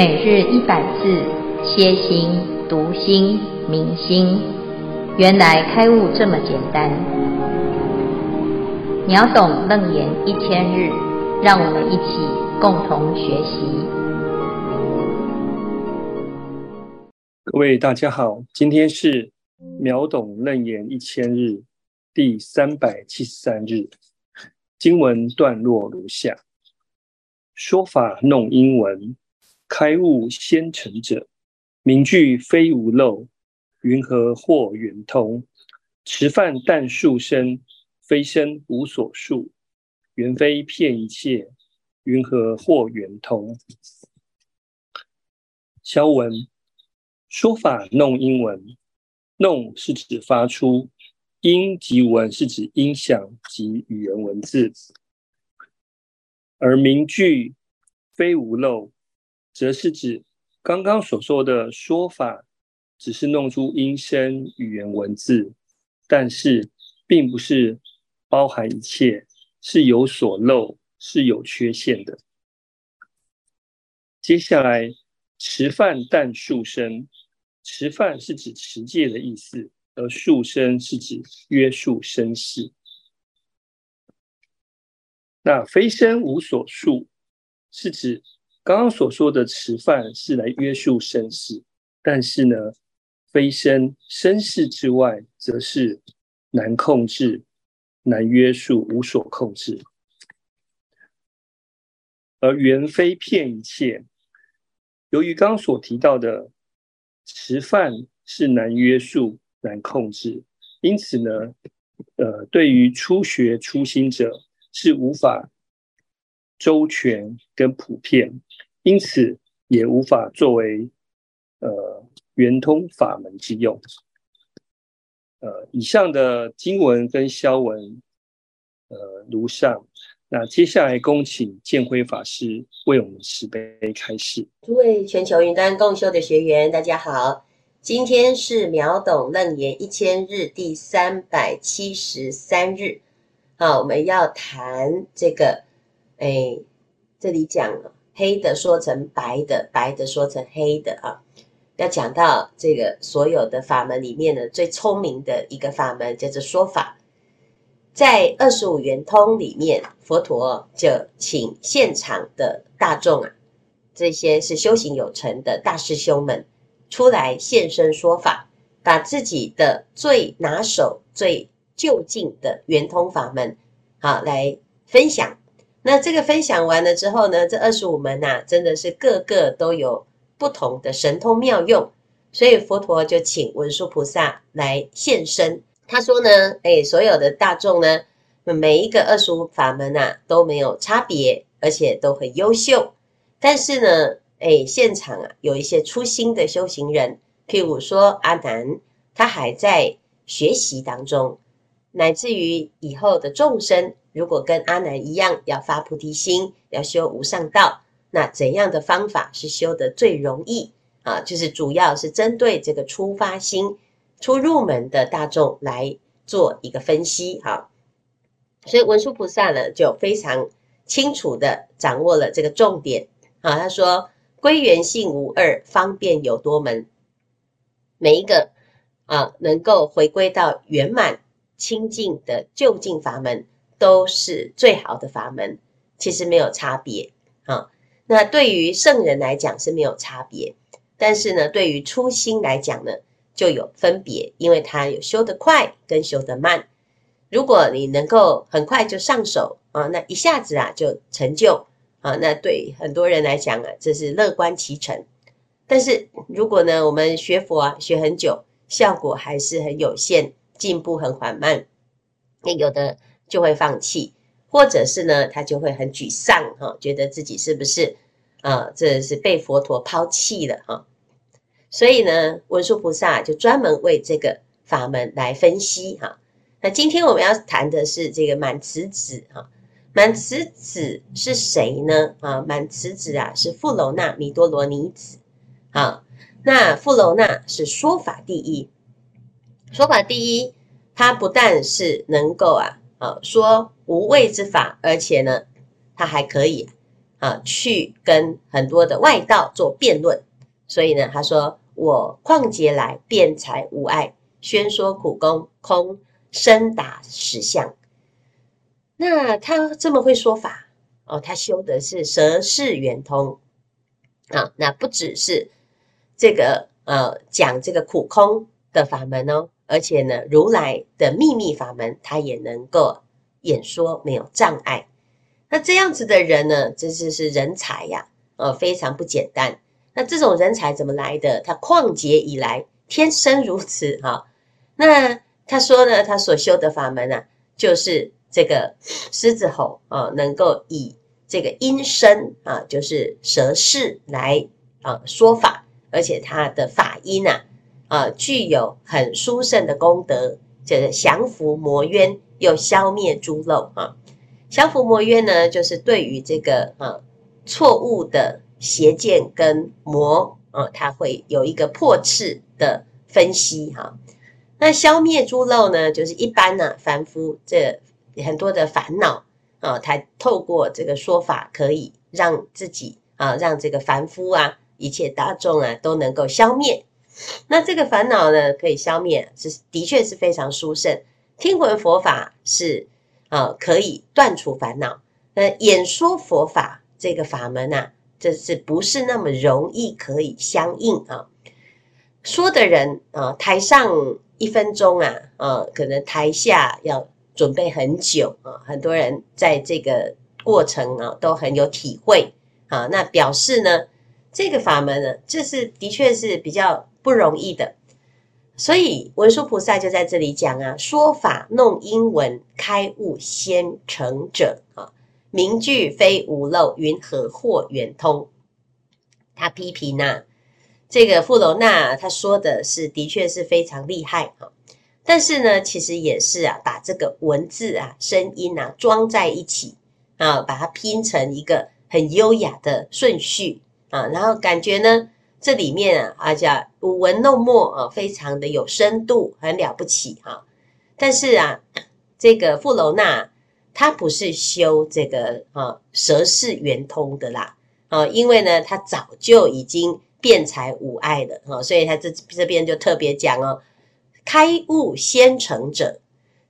每日一百字，歇心、读心、明心，原来开悟这么简单。秒懂楞严一千日，让我们一起共同学习。各位大家好，今天是秒懂楞严一千日第三百七十三日，经文段落如下：说法弄英文。开悟先成者，名句非无漏，云何或圆通？持梵但数生，非身无所数，缘非遍一切，云何或圆通？消文说法弄英文，弄是指发出，音及文是指音响及语言文字，而名句非无漏。则是指刚刚所说的说法，只是弄出音声、语言、文字，但是并不是包含一切，是有所漏，是有缺陷的。接下来，持梵但数生，持梵是指持戒的意思，而数生是指约束生死。那非身无所数，是指。刚刚所说的持梵是来约束身事，但是呢，非身身事之外，则是难控制、难约束、无所控制。而缘非遍一切，由于刚刚所提到的持梵是难约束、难控制，因此呢，呃，对于初学初心者是无法。周全跟普遍，因此也无法作为呃圆通法门之用。呃，以上的经文跟消文，呃如上。那接下来恭请建辉法师为我们慈悲开示。诸位全球云端共修的学员，大家好，今天是秒懂楞严一千日第三百七十三日。好，我们要谈这个。哎，这里讲了黑的说成白的，白的说成黑的啊。要讲到这个所有的法门里面呢，最聪明的一个法门叫做说法。在二十五圆通里面，佛陀就请现场的大众啊，这些是修行有成的大师兄们出来现身说法，把自己的最拿手、最究竟的圆通法门好来分享。那这个分享完了之后呢，这二十五门呐，真的是个个都有不同的神通妙用，所以佛陀就请文殊菩萨来现身。他说呢，哎，所有的大众呢，每一个二十五法门呐都没有差别，而且都很优秀。但是呢，哎，现场啊有一些初心的修行人，譬如说阿难，他还在学习当中，乃至于以后的众生。如果跟阿难一样要发菩提心，要修无上道，那怎样的方法是修得最容易啊？就是主要是针对这个初发心、初入门的大众来做一个分析哈。所以文殊菩萨呢就非常清楚地掌握了这个重点啊。他说：“归元性无二，方便有多门。每一个啊，能够回归到圆满清净的究竟法门。”都是最好的法门，其实没有差别啊。那对于圣人来讲是没有差别，但是呢，对于初心来讲呢，就有分别，因为它有修得快跟修得慢。如果你能够很快就上手啊，那一下子啊就成就啊，那对很多人来讲啊，这是乐观其成。但是如果呢，我们学佛啊学很久，效果还是很有限，进步很缓慢，那有的。就会放弃，或者是呢，他就会很沮丧哈，觉得自己是不是啊，这是被佛陀抛弃了哈。所以呢，文殊菩萨就专门为这个法门来分析哈。那今天我们要谈的是这个满慈子哈，满慈子是谁呢？啊，满慈子啊是富楼那弥多罗尼子。好，那富楼那是说法第一，说法第一，他不但是能够啊。啊，说无畏之法，而且呢，他还可以啊去跟很多的外道做辩论。所以呢，他说：“我旷劫来辩才无碍，宣说苦功空，深达实相。”那他这么会说法哦，他修的是舌识圆通啊。那不只是这个呃讲这个苦空的法门哦，而且呢，如来的秘密法门，他也能够演说，没有障碍。那这样子的人呢，这就是人才呀，呃，非常不简单。那这种人才怎么来的？他旷劫以来天生如此哈。那他说呢，他所修的法门啊，就是这个狮子吼啊，能够以这个音声啊，就是舌识来啊说法，而且他的法音呐啊，具有很殊胜的功德，就是降伏魔冤，又消灭诸漏啊。降伏魔冤呢，就是对于这个啊错误的。邪见跟魔啊，它会有一个破斥的分析哈。那消灭诸漏呢，就是一般呢、凡夫这很多的烦恼啊，他透过这个说法，可以让自己啊，让这个凡夫啊，一切大众啊，都能够消灭。那这个烦恼呢，可以消灭，是的确是非常殊胜。听闻佛法是啊，可以断除烦恼。那演说佛法这个法门啊。这是不是那么容易可以相应啊？说的人啊，台上一分钟啊，啊，可能台下要准备很久啊。很多人在这个过程啊，都很有体会啊。那表示呢，这个法门呢，这是的确是比较不容易的。所以文殊菩萨就在这里讲啊，说法弄英文，开悟先成者啊。名句非无漏，云何获圆通？他批评呐、啊，这个富楼那他说的是的确是非常厉害啊，但是呢，其实也是啊，把这个文字啊、声音啊装在一起啊，把它拼成一个很优雅的顺序啊，然后感觉呢，这里面啊啊叫舞文弄墨啊，非常的有深度，很了不起哈。但是啊，这个富楼那。他不是修这个啊舌识圆通的啦，啊，因为呢，他早就已经辩才无碍了，哈，所以他这这边就特别讲哦，开悟先成者，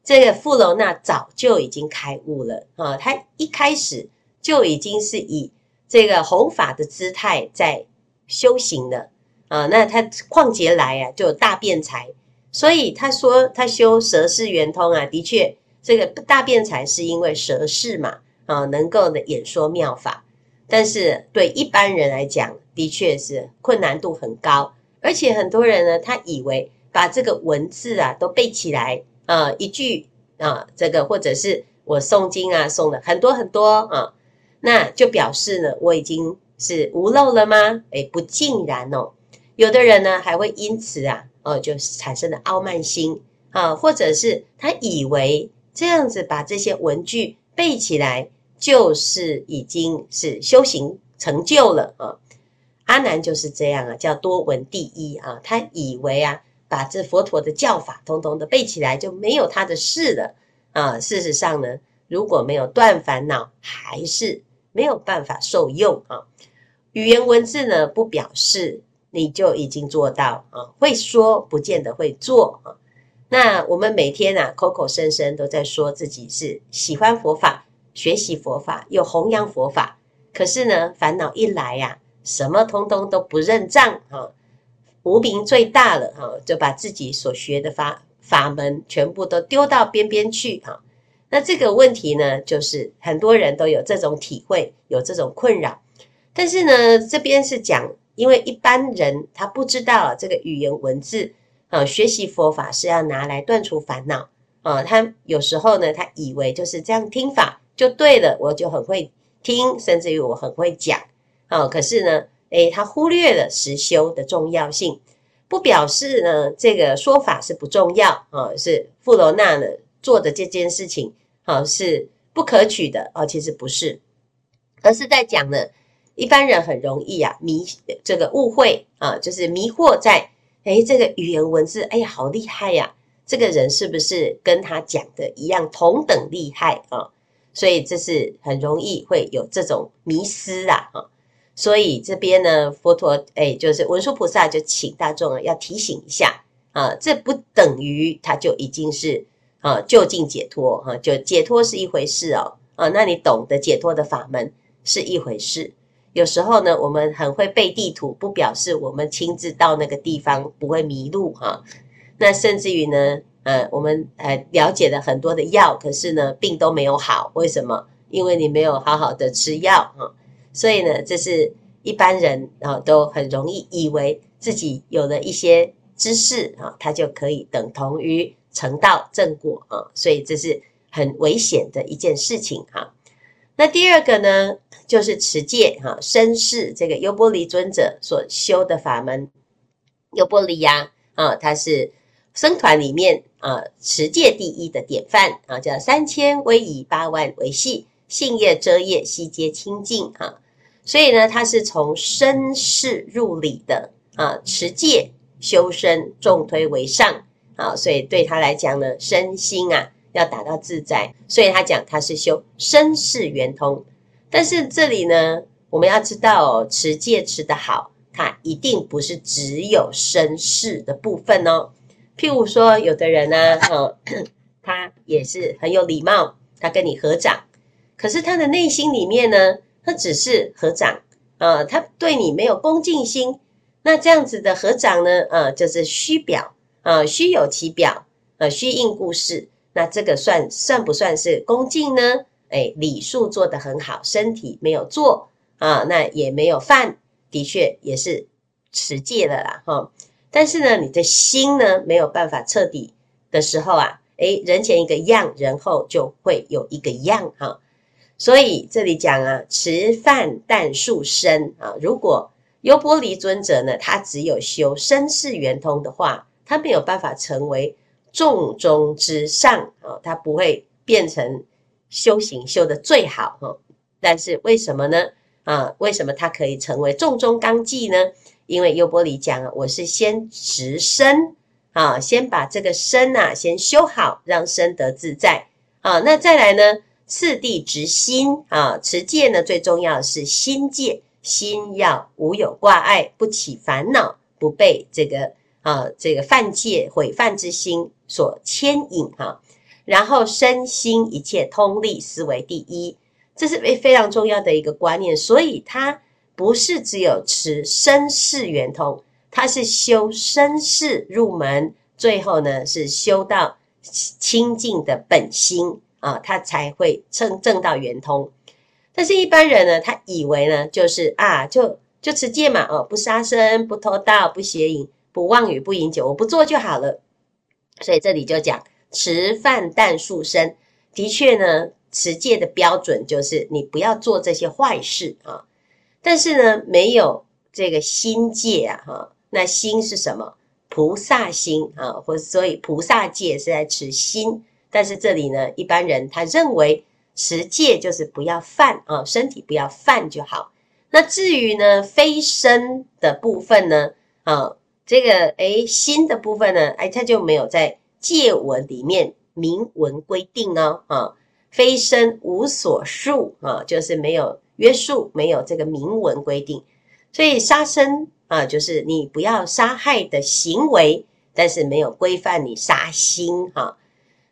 这个富楼那早就已经开悟了，啊，他一开始就已经是以这个弘法的姿态在修行的，啊，那他旷劫来啊就有大辩才，所以他说他修舌识圆通啊，的确。这个大辩才是因为舌识嘛，啊，能够的演说妙法，但是对一般人来讲，的确是困难度很高，而且很多人呢，他以为把这个文字啊都背起来，啊，一句啊，这个或者是我诵经啊诵了很多很多啊，那就表示呢，我已经是无漏了吗？哎，不尽然哦，有的人呢还会因此啊，哦，就产生了傲慢心啊，或者是他以为。这样子把这些文句背起来，就是已经是修行成就了啊。阿难就是这样啊，叫多闻第一啊。他以为啊，把这佛陀的教法通通的背起来，就没有他的事了啊。事实上呢，如果没有断烦恼，还是没有办法受用啊。语言文字呢，不表示你就已经做到啊。会说不见得会做啊。那我们每天啊，口口声声都在说自己是喜欢佛法、学习佛法、又弘扬佛法，可是呢，烦恼一来呀、啊，什么通通都不认账啊，无明最大了哈，就把自己所学的法法门全部都丢到边边去哈。那这个问题呢，就是很多人都有这种体会，有这种困扰。但是呢，这边是讲，因为一般人他不知道这个语言文字。啊，学习佛法是要拿来断除烦恼啊！他有时候呢，他以为就是这样听法就对了，我就很会听，甚至于我很会讲啊。可是呢，诶，他忽略了实修的重要性，不表示呢这个说法是不重要啊。是富罗那呢做的这件事情啊是不可取的啊，其实不是，而是在讲呢，一般人很容易啊迷这个误会啊，就是迷惑在。哎，这个语言文字，哎呀，好厉害呀！这个人是不是跟他讲的一样同等厉害啊？所以这是很容易会有这种迷思啊，哈。所以这边呢，佛陀哎，就是文殊菩萨就请大众啊要提醒一下啊，这不等于他就已经是啊就近解脱哈，就解脱是一回事哦，啊，那你懂得解脱的法门是一回事。有时候呢，我们很会背地图，不表示我们亲自到那个地方不会迷路哈。那甚至于呢，呃，我们呃了解了很多的药，可是呢，病都没有好，为什么？因为你没有好好的吃药哈。所以呢，这是一般人啊都很容易以为自己有了一些知识啊，他就可以等同于成道正果啊。所以这是很危险的一件事情哈。那第二个呢？就是持戒哈，身是这个优波离尊者所修的法门。优波离呀，啊，他是僧团里面啊持戒第一的典范啊，叫三千威仪八万维系，信业遮业悉皆清净啊。所以呢，他是从身是入理的啊，持戒修身，重推为上啊。所以对他来讲呢，身心啊要达到自在，所以他讲他是修身是圆通。但是这里呢，我们要知道哦，持戒持得好，它一定不是只有身世的部分哦。譬如说，有的人呢，哦，他也是很有礼貌，他跟你合掌，可是他的内心里面呢，他只是合掌啊，他对你没有恭敬心。那这样子的合掌呢，啊，就是虚表啊，虚有其表啊，虚应故事。那这个算算不算是恭敬呢？哎，礼数做得很好，身体没有做啊，那也没有犯，的确也是持戒了啦，哈。但是呢，你的心呢没有办法彻底的时候啊，哎，人前一个样，人后就会有一个样哈。所以这里讲啊，持犯但数身啊，如果优波离尊者呢，他只有修身是圆通的话，他没有办法成为众中之上啊，他不会变成。修行修的最好哈，但是为什么呢？啊，为什么他可以成为众中纲纪呢？因为优波离讲啊，我是先持身啊，先把这个身呐先修好，让身得自在啊。那再来呢，次第直心啊，持戒呢最重要是心戒，心要无有挂碍，不起烦恼，不被这个啊这个犯戒毁犯之心所牵引哈。然后身心一切通力，思维第一，这是非非常重要的一个观念。所以它不是只有持身是圆通，它是修身是入门，最后呢是修到清净的本心啊，它才会证证到圆通。但是一般人呢，他以为呢就是啊，就就持戒嘛，哦，不杀生，不偷盗，不邪淫，不妄语，不饮酒，我不做就好了。所以这里就讲。持犯但数身，的确呢，持戒的标准就是你不要做这些坏事啊。但是呢，没有这个心戒啊，哈，那心是什么？菩萨心啊，或所以菩萨戒是在持心。但是这里呢，一般人他认为持戒就是不要犯啊，身体不要犯就好。那至于呢，非身的部分呢，啊，这个诶心的部分呢，哎，他就没有在。戒文里面明文规定哦，啊，非身无所束啊，就是没有约束，没有这个明文规定。所以杀生啊，就是你不要杀害的行为，但是没有规范你杀心哈。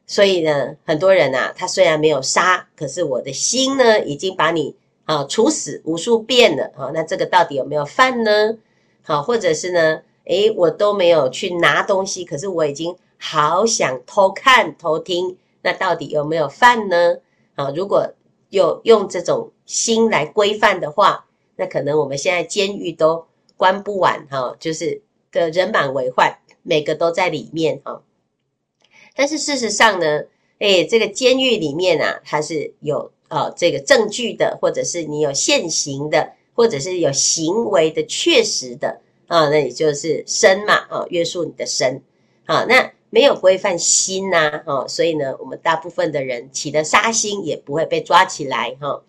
所以呢，很多人啊，他虽然没有杀，可是我的心呢，已经把你啊处死无数遍了啊。那这个到底有没有犯呢？好，或者是呢，诶，我都没有去拿东西，可是我已经。好想偷看偷听，那到底有没有犯呢？啊，如果有用这种心来规范的话，那可能我们现在监狱都关不完哈，就是个人满为患，每个都在里面哈。但是事实上呢，诶，这个监狱里面啊，它是有啊这个证据的，或者是你有现行的，或者是有行为的确实的啊，那也就是身嘛啊，约束你的身啊，那。没有规范心呐，哦，所以呢，我们大部分的人起的杀心也不会被抓起来哈。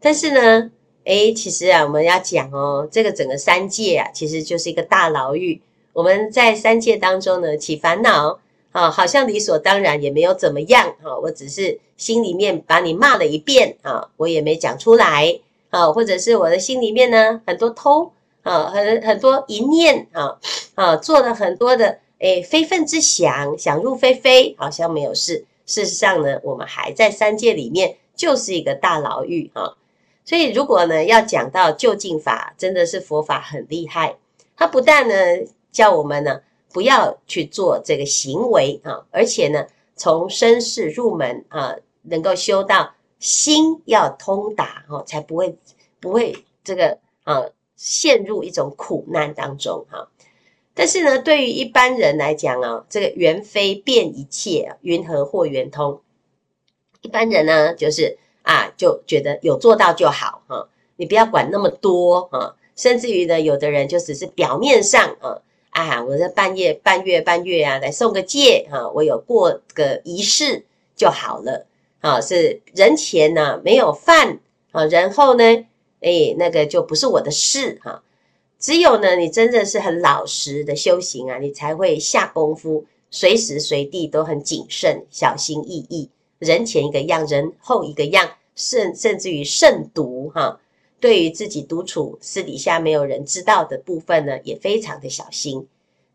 但是呢，诶，其实啊，我们要讲哦，这个整个三界啊，其实就是一个大牢狱。我们在三界当中呢，起烦恼啊，好像理所当然，也没有怎么样啊，我只是心里面把你骂了一遍啊，我也没讲出来啊，或者是我的心里面呢很多偷啊，很很多一念啊啊，做了很多的诶非分之想，想入非非，好像没有事。事实上呢，我们还在三界里面，就是一个大牢狱啊。所以如果呢要讲到究竟法，真的是佛法很厉害，它不但呢叫我们呢。不要去做这个行为啊，而且呢，从身世入门啊，能够修到心要通达哦，才不会不会这个啊陷入一种苦难当中哈。但是呢，对于一般人来讲啊，这个缘非变一切，云何或圆通？一般人呢，就是啊，就觉得有做到就好哈，你不要管那么多啊，甚至于呢，有的人就只是表面上啊。啊，我在半夜半月半月啊，来送个戒、啊，我有过个仪式就好了啊。是人前呢、啊、没有犯啊，然后呢，哎，那个就不是我的事哈、只有呢，你真的是很老实的修行啊，你才会下功夫，随时随地都很谨慎、小心翼翼。人前一个样，人后一个样，甚甚至于慎独哈。啊对于自己独处私底下没有人知道的部分呢，也非常的小心。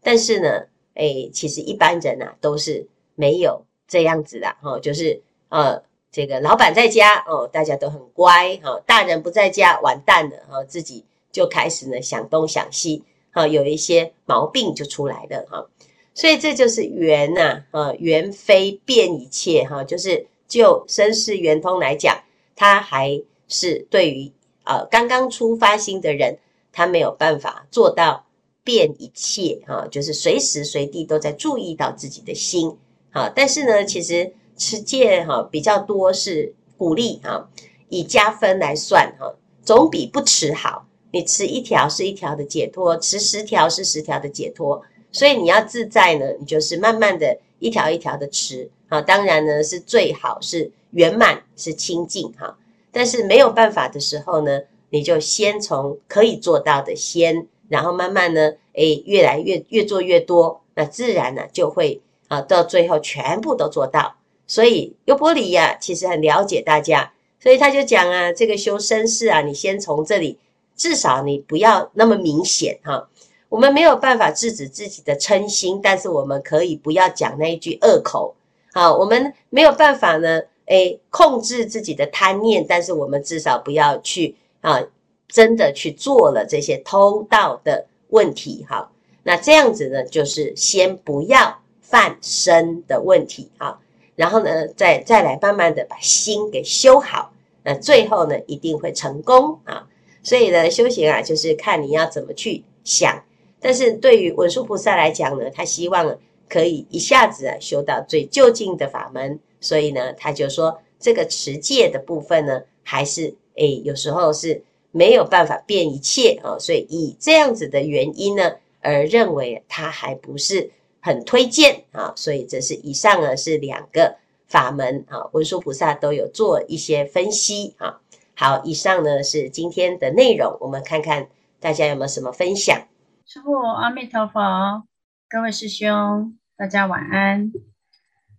但是呢，哎，其实一般人啊都是没有这样子的哈，就是呃，这个老板在家哦，大家都很乖哈，大人不在家完蛋了哈，自己就开始呢想东想西哈，有一些毛病就出来了哈。所以这就是缘呐啊，缘非变一切哈，就是就身世圆通来讲，他还是对于。呃，刚刚出发心的人，他没有办法做到变一切啊，就是随时随地都在注意到自己的心啊。但是呢，其实持戒哈比较多是鼓励啊，以加分来算哈，总比不持好。你持一条是一条的解脱，持十条是十条的解脱。所以你要自在呢，你就是慢慢的一条一条的持啊。当然呢，是最好是圆满是清净哈。但是没有办法的时候呢，你就先从可以做到的先，然后慢慢呢，诶，越来越越做越多，那自然呢就会啊，到最后全部都做到。所以优波离呀，其实很了解大家，所以他就讲啊，这个修身事啊，你先从这里，至少你不要那么明显哈、我们没有办法制止自己的嗔心，但是我们可以不要讲那一句恶口啊。我们没有办法呢。诶，控制自己的贪念，但是我们至少不要去啊，真的去做了这些偷盗的问题哈。那这样子呢，就是先不要犯身的问题哈，然后呢，再再来慢慢的把心给修好，那最后呢，一定会成功啊。所以呢，修行啊，就是看你要怎么去想。但是对于文殊菩萨来讲呢，他希望可以一下子啊修到最究竟的法门。所以呢，他就说这个持戒的部分呢，还是诶，有时候是没有办法变一切啊，所以以这样子的原因呢，而认为他还不是很推荐啊，所以这是以上呢是两个法门啊，文殊菩萨都有做一些分析啊。好，以上呢是今天的内容，我们看看大家有没有什么分享。师父阿弥陀佛，各位师兄，大家晚安。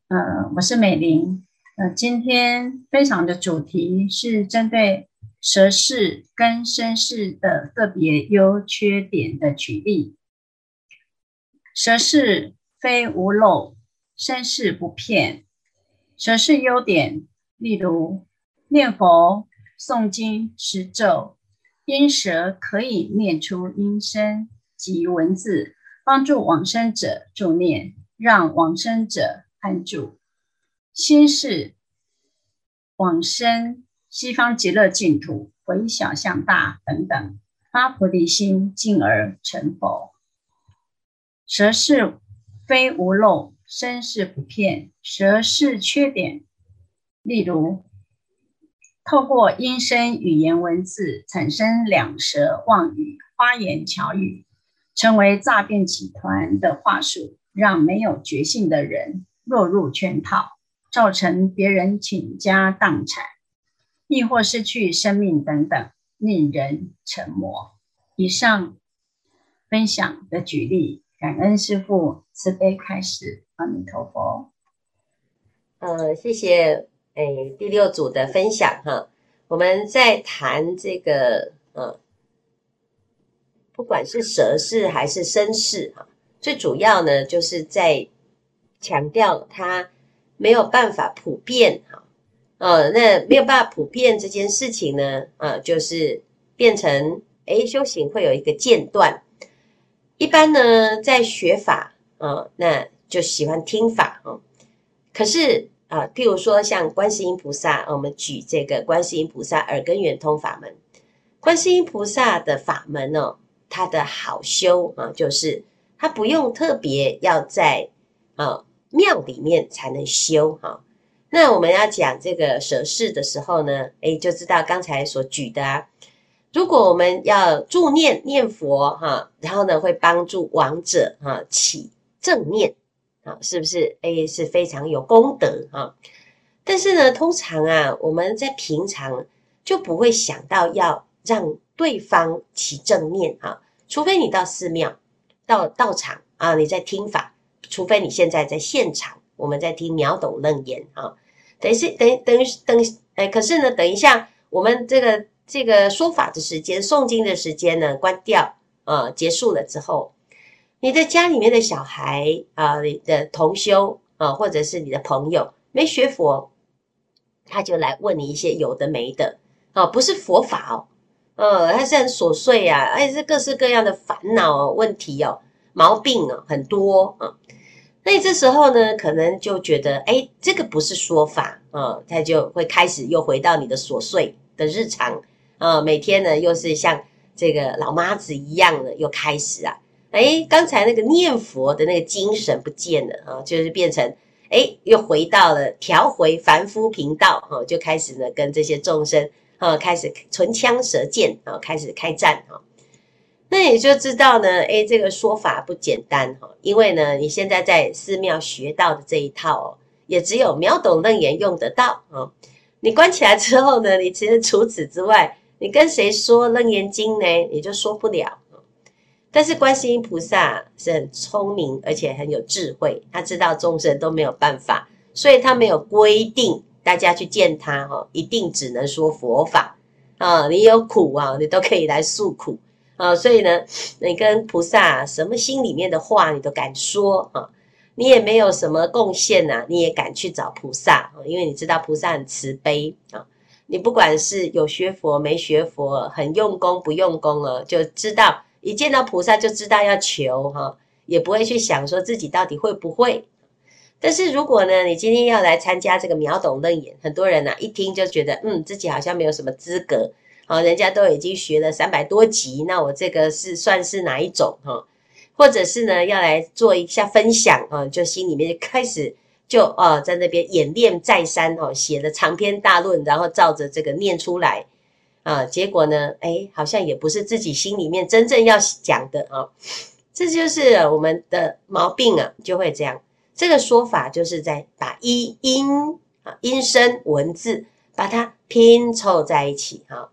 呃，我是美玲。呃，今天分享的主题是针对舌世跟身世的个别优缺点的举例。舌世非无漏，身世不骗。舌是优点，例如念佛、诵经、持咒，因舌可以念出音声及文字，帮助往生者助念，让往生者。安住，心是往生西方极乐净土，回小向大等等，发菩提心，进而成佛。舌是非无漏，身世不骗。舌是缺点，例如透过音声语言文字产生两舌妄语、花言巧语，成为诈骗集团的话术，让没有觉性的人。落入圈套，造成别人倾家荡产，亦或失去生命等等，令人沉默。以上分享的举例，感恩师父慈悲开示，阿弥陀佛。呃，谢谢诶第六组的分享哈。我们在谈这个呃，不管是舌识还是身识哈，最主要呢就是在强调它没有办法普遍哈。呃，那没有办法普遍这件事情呢，啊、呃，就是变成诶修行会有一个间断。一般呢，在学法啊、那就喜欢听法啊、可是啊、譬如说像观世音菩萨，我们举这个观世音菩萨耳根圆通法门。观世音菩萨的法门哦，它的好修啊、就是它不用特别要在啊、呃、庙里面才能修哈。那我们要讲这个舌识的时候呢，诶，就知道刚才所举的啊。如果我们要助念念佛哈，然后呢会帮助亡者哈起正念啊，是不是？诶，是非常有功德哈。但是呢，通常啊，我们在平常就不会想到要让对方起正念哈，除非你到寺庙、到道场啊，你在听法，除非你现在在现场。我们在听秒懂楞严啊，等于是等等于等哎，可是呢，等一下我们这个这个说法的时间、诵经的时间呢，关掉啊，结束了之后，你的家里面的小孩啊，你的同修啊，或者是你的朋友没学佛，他就来问你一些有的没的啊，不是佛法哦，呃，他是很琐碎呀，而且是各式各样的烦恼问题哦，毛病哦很多啊。那这时候呢，可能就觉得，哎，这个不是说法啊、他就会开始又回到你的琐碎的日常啊、每天呢又是像这个老妈子一样的又开始啊，哎，刚才那个念佛的那个精神不见了啊、就是变成，哎，又回到了调回凡夫频道啊、就开始呢跟这些众生啊、开始唇枪舌剑啊、开始开战啊。那也就知道呢，诶，这个说法不简单哈，因为呢，你现在在寺庙学到的这一套哦，也只有秒懂楞严用得到啊。你关起来之后呢，你其实除此之外，你跟谁说楞严经呢？你就说不了。但是观世音菩萨是很聪明，而且很有智慧，他知道众生都没有办法，所以他没有规定大家去见他哈，一定只能说佛法啊。你有苦啊，你都可以来诉苦。啊，所以呢，你跟菩萨什么心里面的话，你都敢说啊？你也没有什么贡献呐，你也敢去找菩萨？因为你知道菩萨很慈悲啊。你不管是有学佛没学佛，很用功不用功了，就知道一见到菩萨就知道要求哈，也不会去想说自己到底会不会。但是如果呢，你今天要来参加这个秒懂楞严，很多人呐一听就觉得，嗯，自己好像没有什么资格。好，人家都已经学了三百多集，那我这个是算是哪一种哈？或者是呢，要来做一下分享啊？就心里面就开始就哦，在那边演练再三哦，写了长篇大论，然后照着这个念出来啊，结果呢，哎，好像也不是自己心里面真正要讲的啊，这就是我们的毛病啊，就会这样。这个说法就是在把音音啊音声文字把它拼凑在一起哈。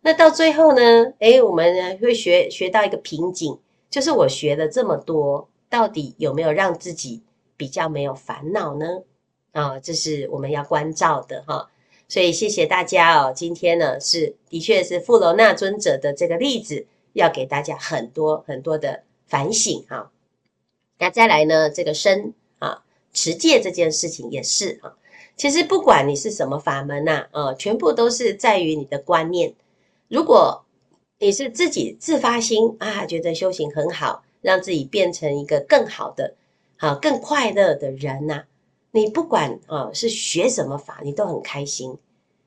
那到最后呢？诶，我们呢会学学到一个瓶颈，就是我学了这么多，到底有没有让自己比较没有烦恼呢？啊，这是我们要关照的哈。所以谢谢大家哦。今天呢是的确是富楼那尊者的这个例子，要给大家很多很多的反省哈。那再来呢，这个身啊持戒这件事情也是啊。其实不管你是什么法门呐，啊，全部都是在于你的观念。如果你是自己自发心啊，觉得修行很好，让自己变成一个更好的、好更快乐的人呐，你不管啊是学什么法，你都很开心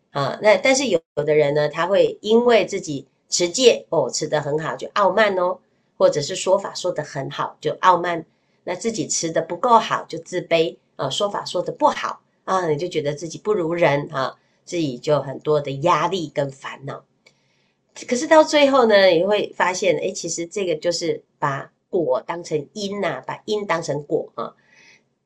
啊。那但是有有的人呢，他会因为自己持戒哦，持得很好就傲慢哦，或者是说法说得很好就傲慢，那自己持得不够好就自卑啊，说法说得不好啊，你就觉得自己不如人啊，自己就很多的压力跟烦恼。可是到最后呢，你会发现，哎，其实这个就是把果当成因呐、把因当成果啊。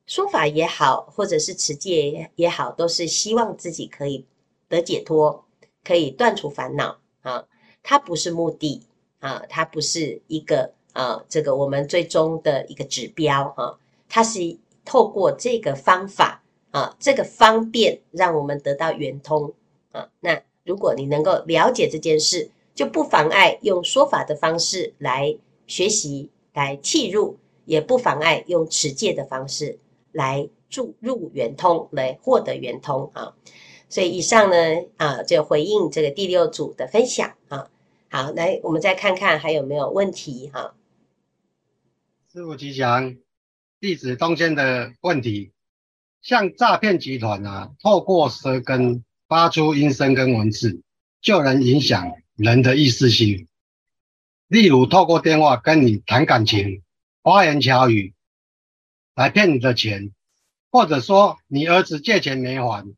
说法也好，或者是持戒也好，都是希望自己可以得解脱，可以断除烦恼啊。它不是目的啊，它不是一个啊，这个我们最终的一个指标啊，它是透过这个方法啊，这个方便让我们得到圆通啊。那如果你能够了解这件事，就不妨碍用说法的方式来学习、来契入，也不妨碍用持戒的方式来注入圆通，来获得圆通啊。所以以上呢，啊，就回应这个第六组的分享啊。好，来，我们再看看还有没有问题哈。师傅吉祥，弟子东迁的问题，像诈骗集团啊，透过舌根发出音声跟文字，就能影响人的意识心。例如，透过电话跟你谈感情，花言巧语来骗你的钱，或者说你儿子借钱没还。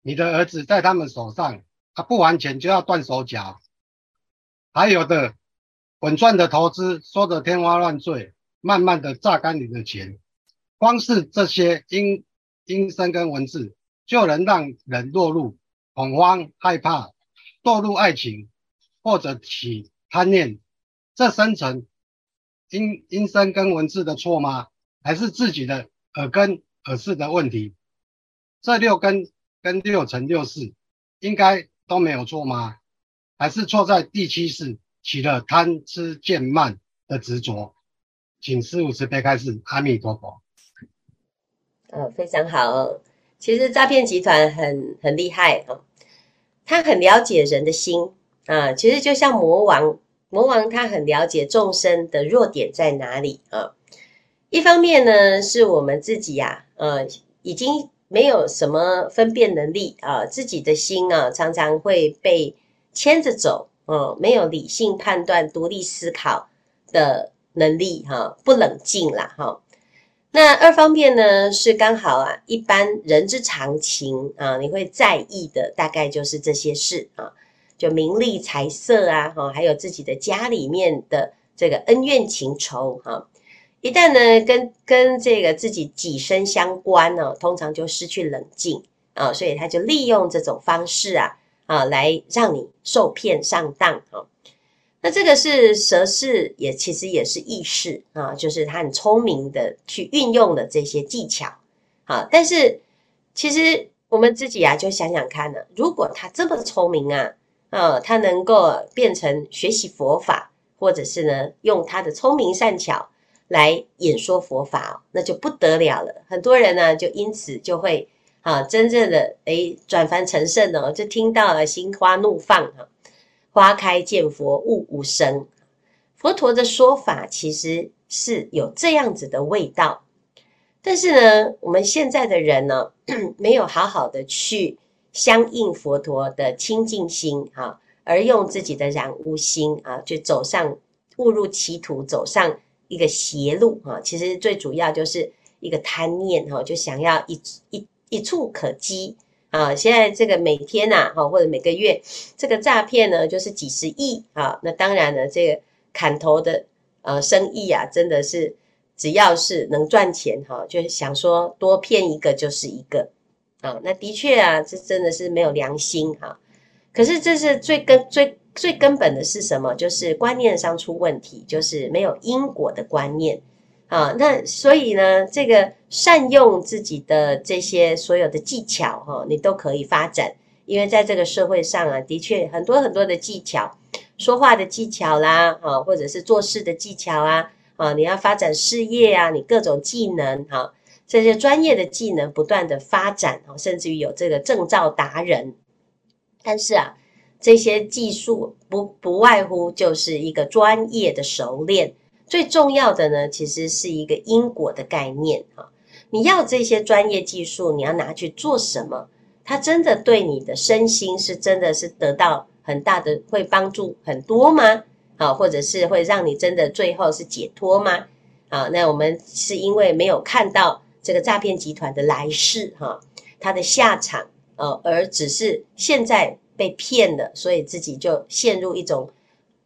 你的儿子在他们手上，他不还钱就要断手脚，还有的稳赚的投资说的天花乱坠，慢慢的榨干你的钱。光是这些音音声跟文字，就能让人落入恐慌、害怕，堕入爱情，或者起贪念。这生成音音声跟文字的错吗？还是自己的耳根耳识的问题？这六根。跟六乘六识应该都没有错吗？还是错在第七识起了贪痴见慢的执着？请师父慈悲开示，阿弥陀佛。呃，非常好哦。其实诈骗集团很很厉害哦，他很了解人的心啊。其实就像魔王，魔王他很了解众生的弱点在哪里啊。一方面呢，是我们自己呀，呃，已经。没有什么分辨能力啊，自己的心啊，常常会被牵着走，嗯，没有理性判断、独立思考的能力，哈，不冷静啦，哈。那二方面呢，是刚好啊，一般人之常情啊，你会在意的大概就是这些事啊，就名利财色啊，哈，还有自己的家里面的这个恩怨情仇，哈。一旦呢，跟跟这个自己己身相关呢，通常就失去冷静啊，所以他就利用这种方式啊啊，来让你受骗上当啊。那这个是蛇式，也其实也是意识啊，就是他很聪明的去运用了这些技巧啊。但是其实我们自己啊，就想想看呢，如果他这么聪明啊，啊，他能够变成学习佛法，或者是呢，用他的聪明善巧。来演说佛法，那就不得了了。很多人呢，就因此就会啊，真正的诶转凡成圣哦，就听到了心花怒放哈，花开见佛悟无生。佛陀的说法其实是有这样子的味道，但是呢，我们现在的人呢，没有好好的去相应佛陀的清净心啊，而用自己的染污心啊，就走上误入歧途，走上。一个邪路哈，其实最主要就是一个贪念哈，就想要一一一触可及啊。现在这个每天呐哈，或者每个月这个诈骗呢，就是几十亿啊。那当然了，这个砍头的呃生意啊，真的是只要是能赚钱哈，就想说多骗一个就是一个啊。那的确啊，这真的是没有良心哈。可是这是最根最。最根本的是什么？就是观念上出问题，就是没有因果的观念啊。那所以呢，这个善用自己的这些所有的技巧哈，你都可以发展。因为在这个社会上啊，的确很多很多的技巧，说话的技巧啦，啊，或者是做事的技巧啊，啊，你要发展事业啊，你各种技能哈，这些专业的技能不断的发展啊，甚至于有这个证照达人，但是啊。这些技术不不外乎就是一个专业的熟练，最重要的呢，其实是一个因果的概念啊。你要这些专业技术，你要拿去做什么？它真的对你的身心是真的是得到很大的会帮助很多吗？啊，或者是会让你真的最后是解脱吗？啊，那我们是因为没有看到这个诈骗集团的来世哈，它的下场，呃，而只是现在。被骗了，所以自己就陷入一种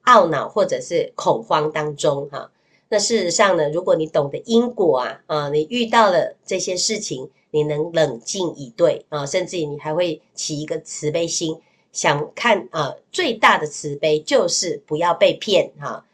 懊恼或者是恐慌当中哈。那事实上呢，如果你懂得因果啊啊，你遇到了这些事情，你能冷静以对啊，甚至于你还会起一个慈悲心，想看啊，最大的慈悲就是不要被骗哈。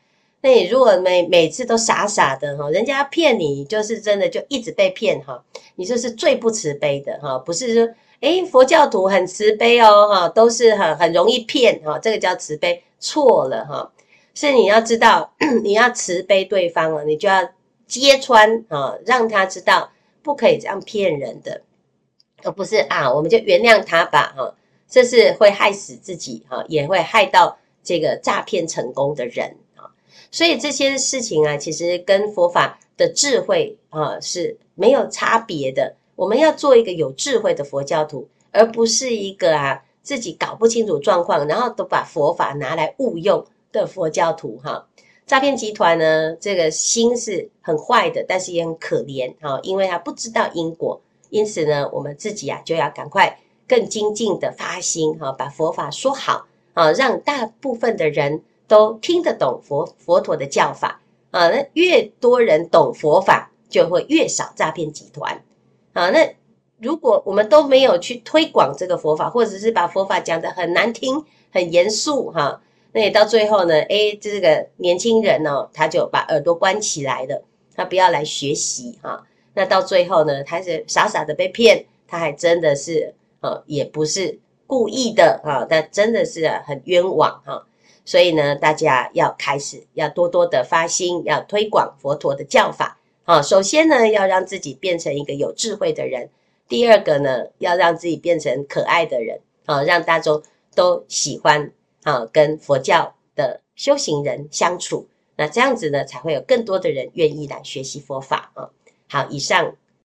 那你如果每每次都傻傻的哈，人家骗你，就是真的就一直被骗哈，你这是最不慈悲的哈，不是说诶佛教徒很慈悲哦哈，都是很很容易骗哈，这个叫慈悲，错了哈，是你要知道你要慈悲对方了，你就要揭穿啊，让他知道不可以这样骗人的，而不是啊，我们就原谅他吧哈，这是会害死自己哈，也会害到这个诈骗成功的人。所以这些事情啊，其实跟佛法的智慧啊是没有差别的。我们要做一个有智慧的佛教徒，而不是一个啊自己搞不清楚状况，然后都把佛法拿来误用的佛教徒哈。诈骗集团呢，这个心是很坏的，但是也很可怜哈，因为他不知道因果，因此呢，我们自己啊就要赶快更精进的发心哈，把佛法说好啊，让大部分的人。都听得懂佛佛陀的教法啊，那越多人懂佛法，就会越少诈骗集团啊。那如果我们都没有去推广这个佛法，或者是把佛法讲得很难听、很严肃哈、那也到最后呢，哎，这个年轻人呢、哦，他就把耳朵关起来了，他不要来学习哈、那到最后呢，他是傻傻的被骗，他还真的是啊，也不是故意的啊，但真的是很冤枉哈。所以呢，大家要开始要多多的发心，要推广佛陀的教法啊。首先呢，要让自己变成一个有智慧的人；第二个呢，要让自己变成可爱的人啊，让大众都喜欢啊，跟佛教的修行人相处。那这样子呢，才会有更多的人愿意来学习佛法啊。好，以上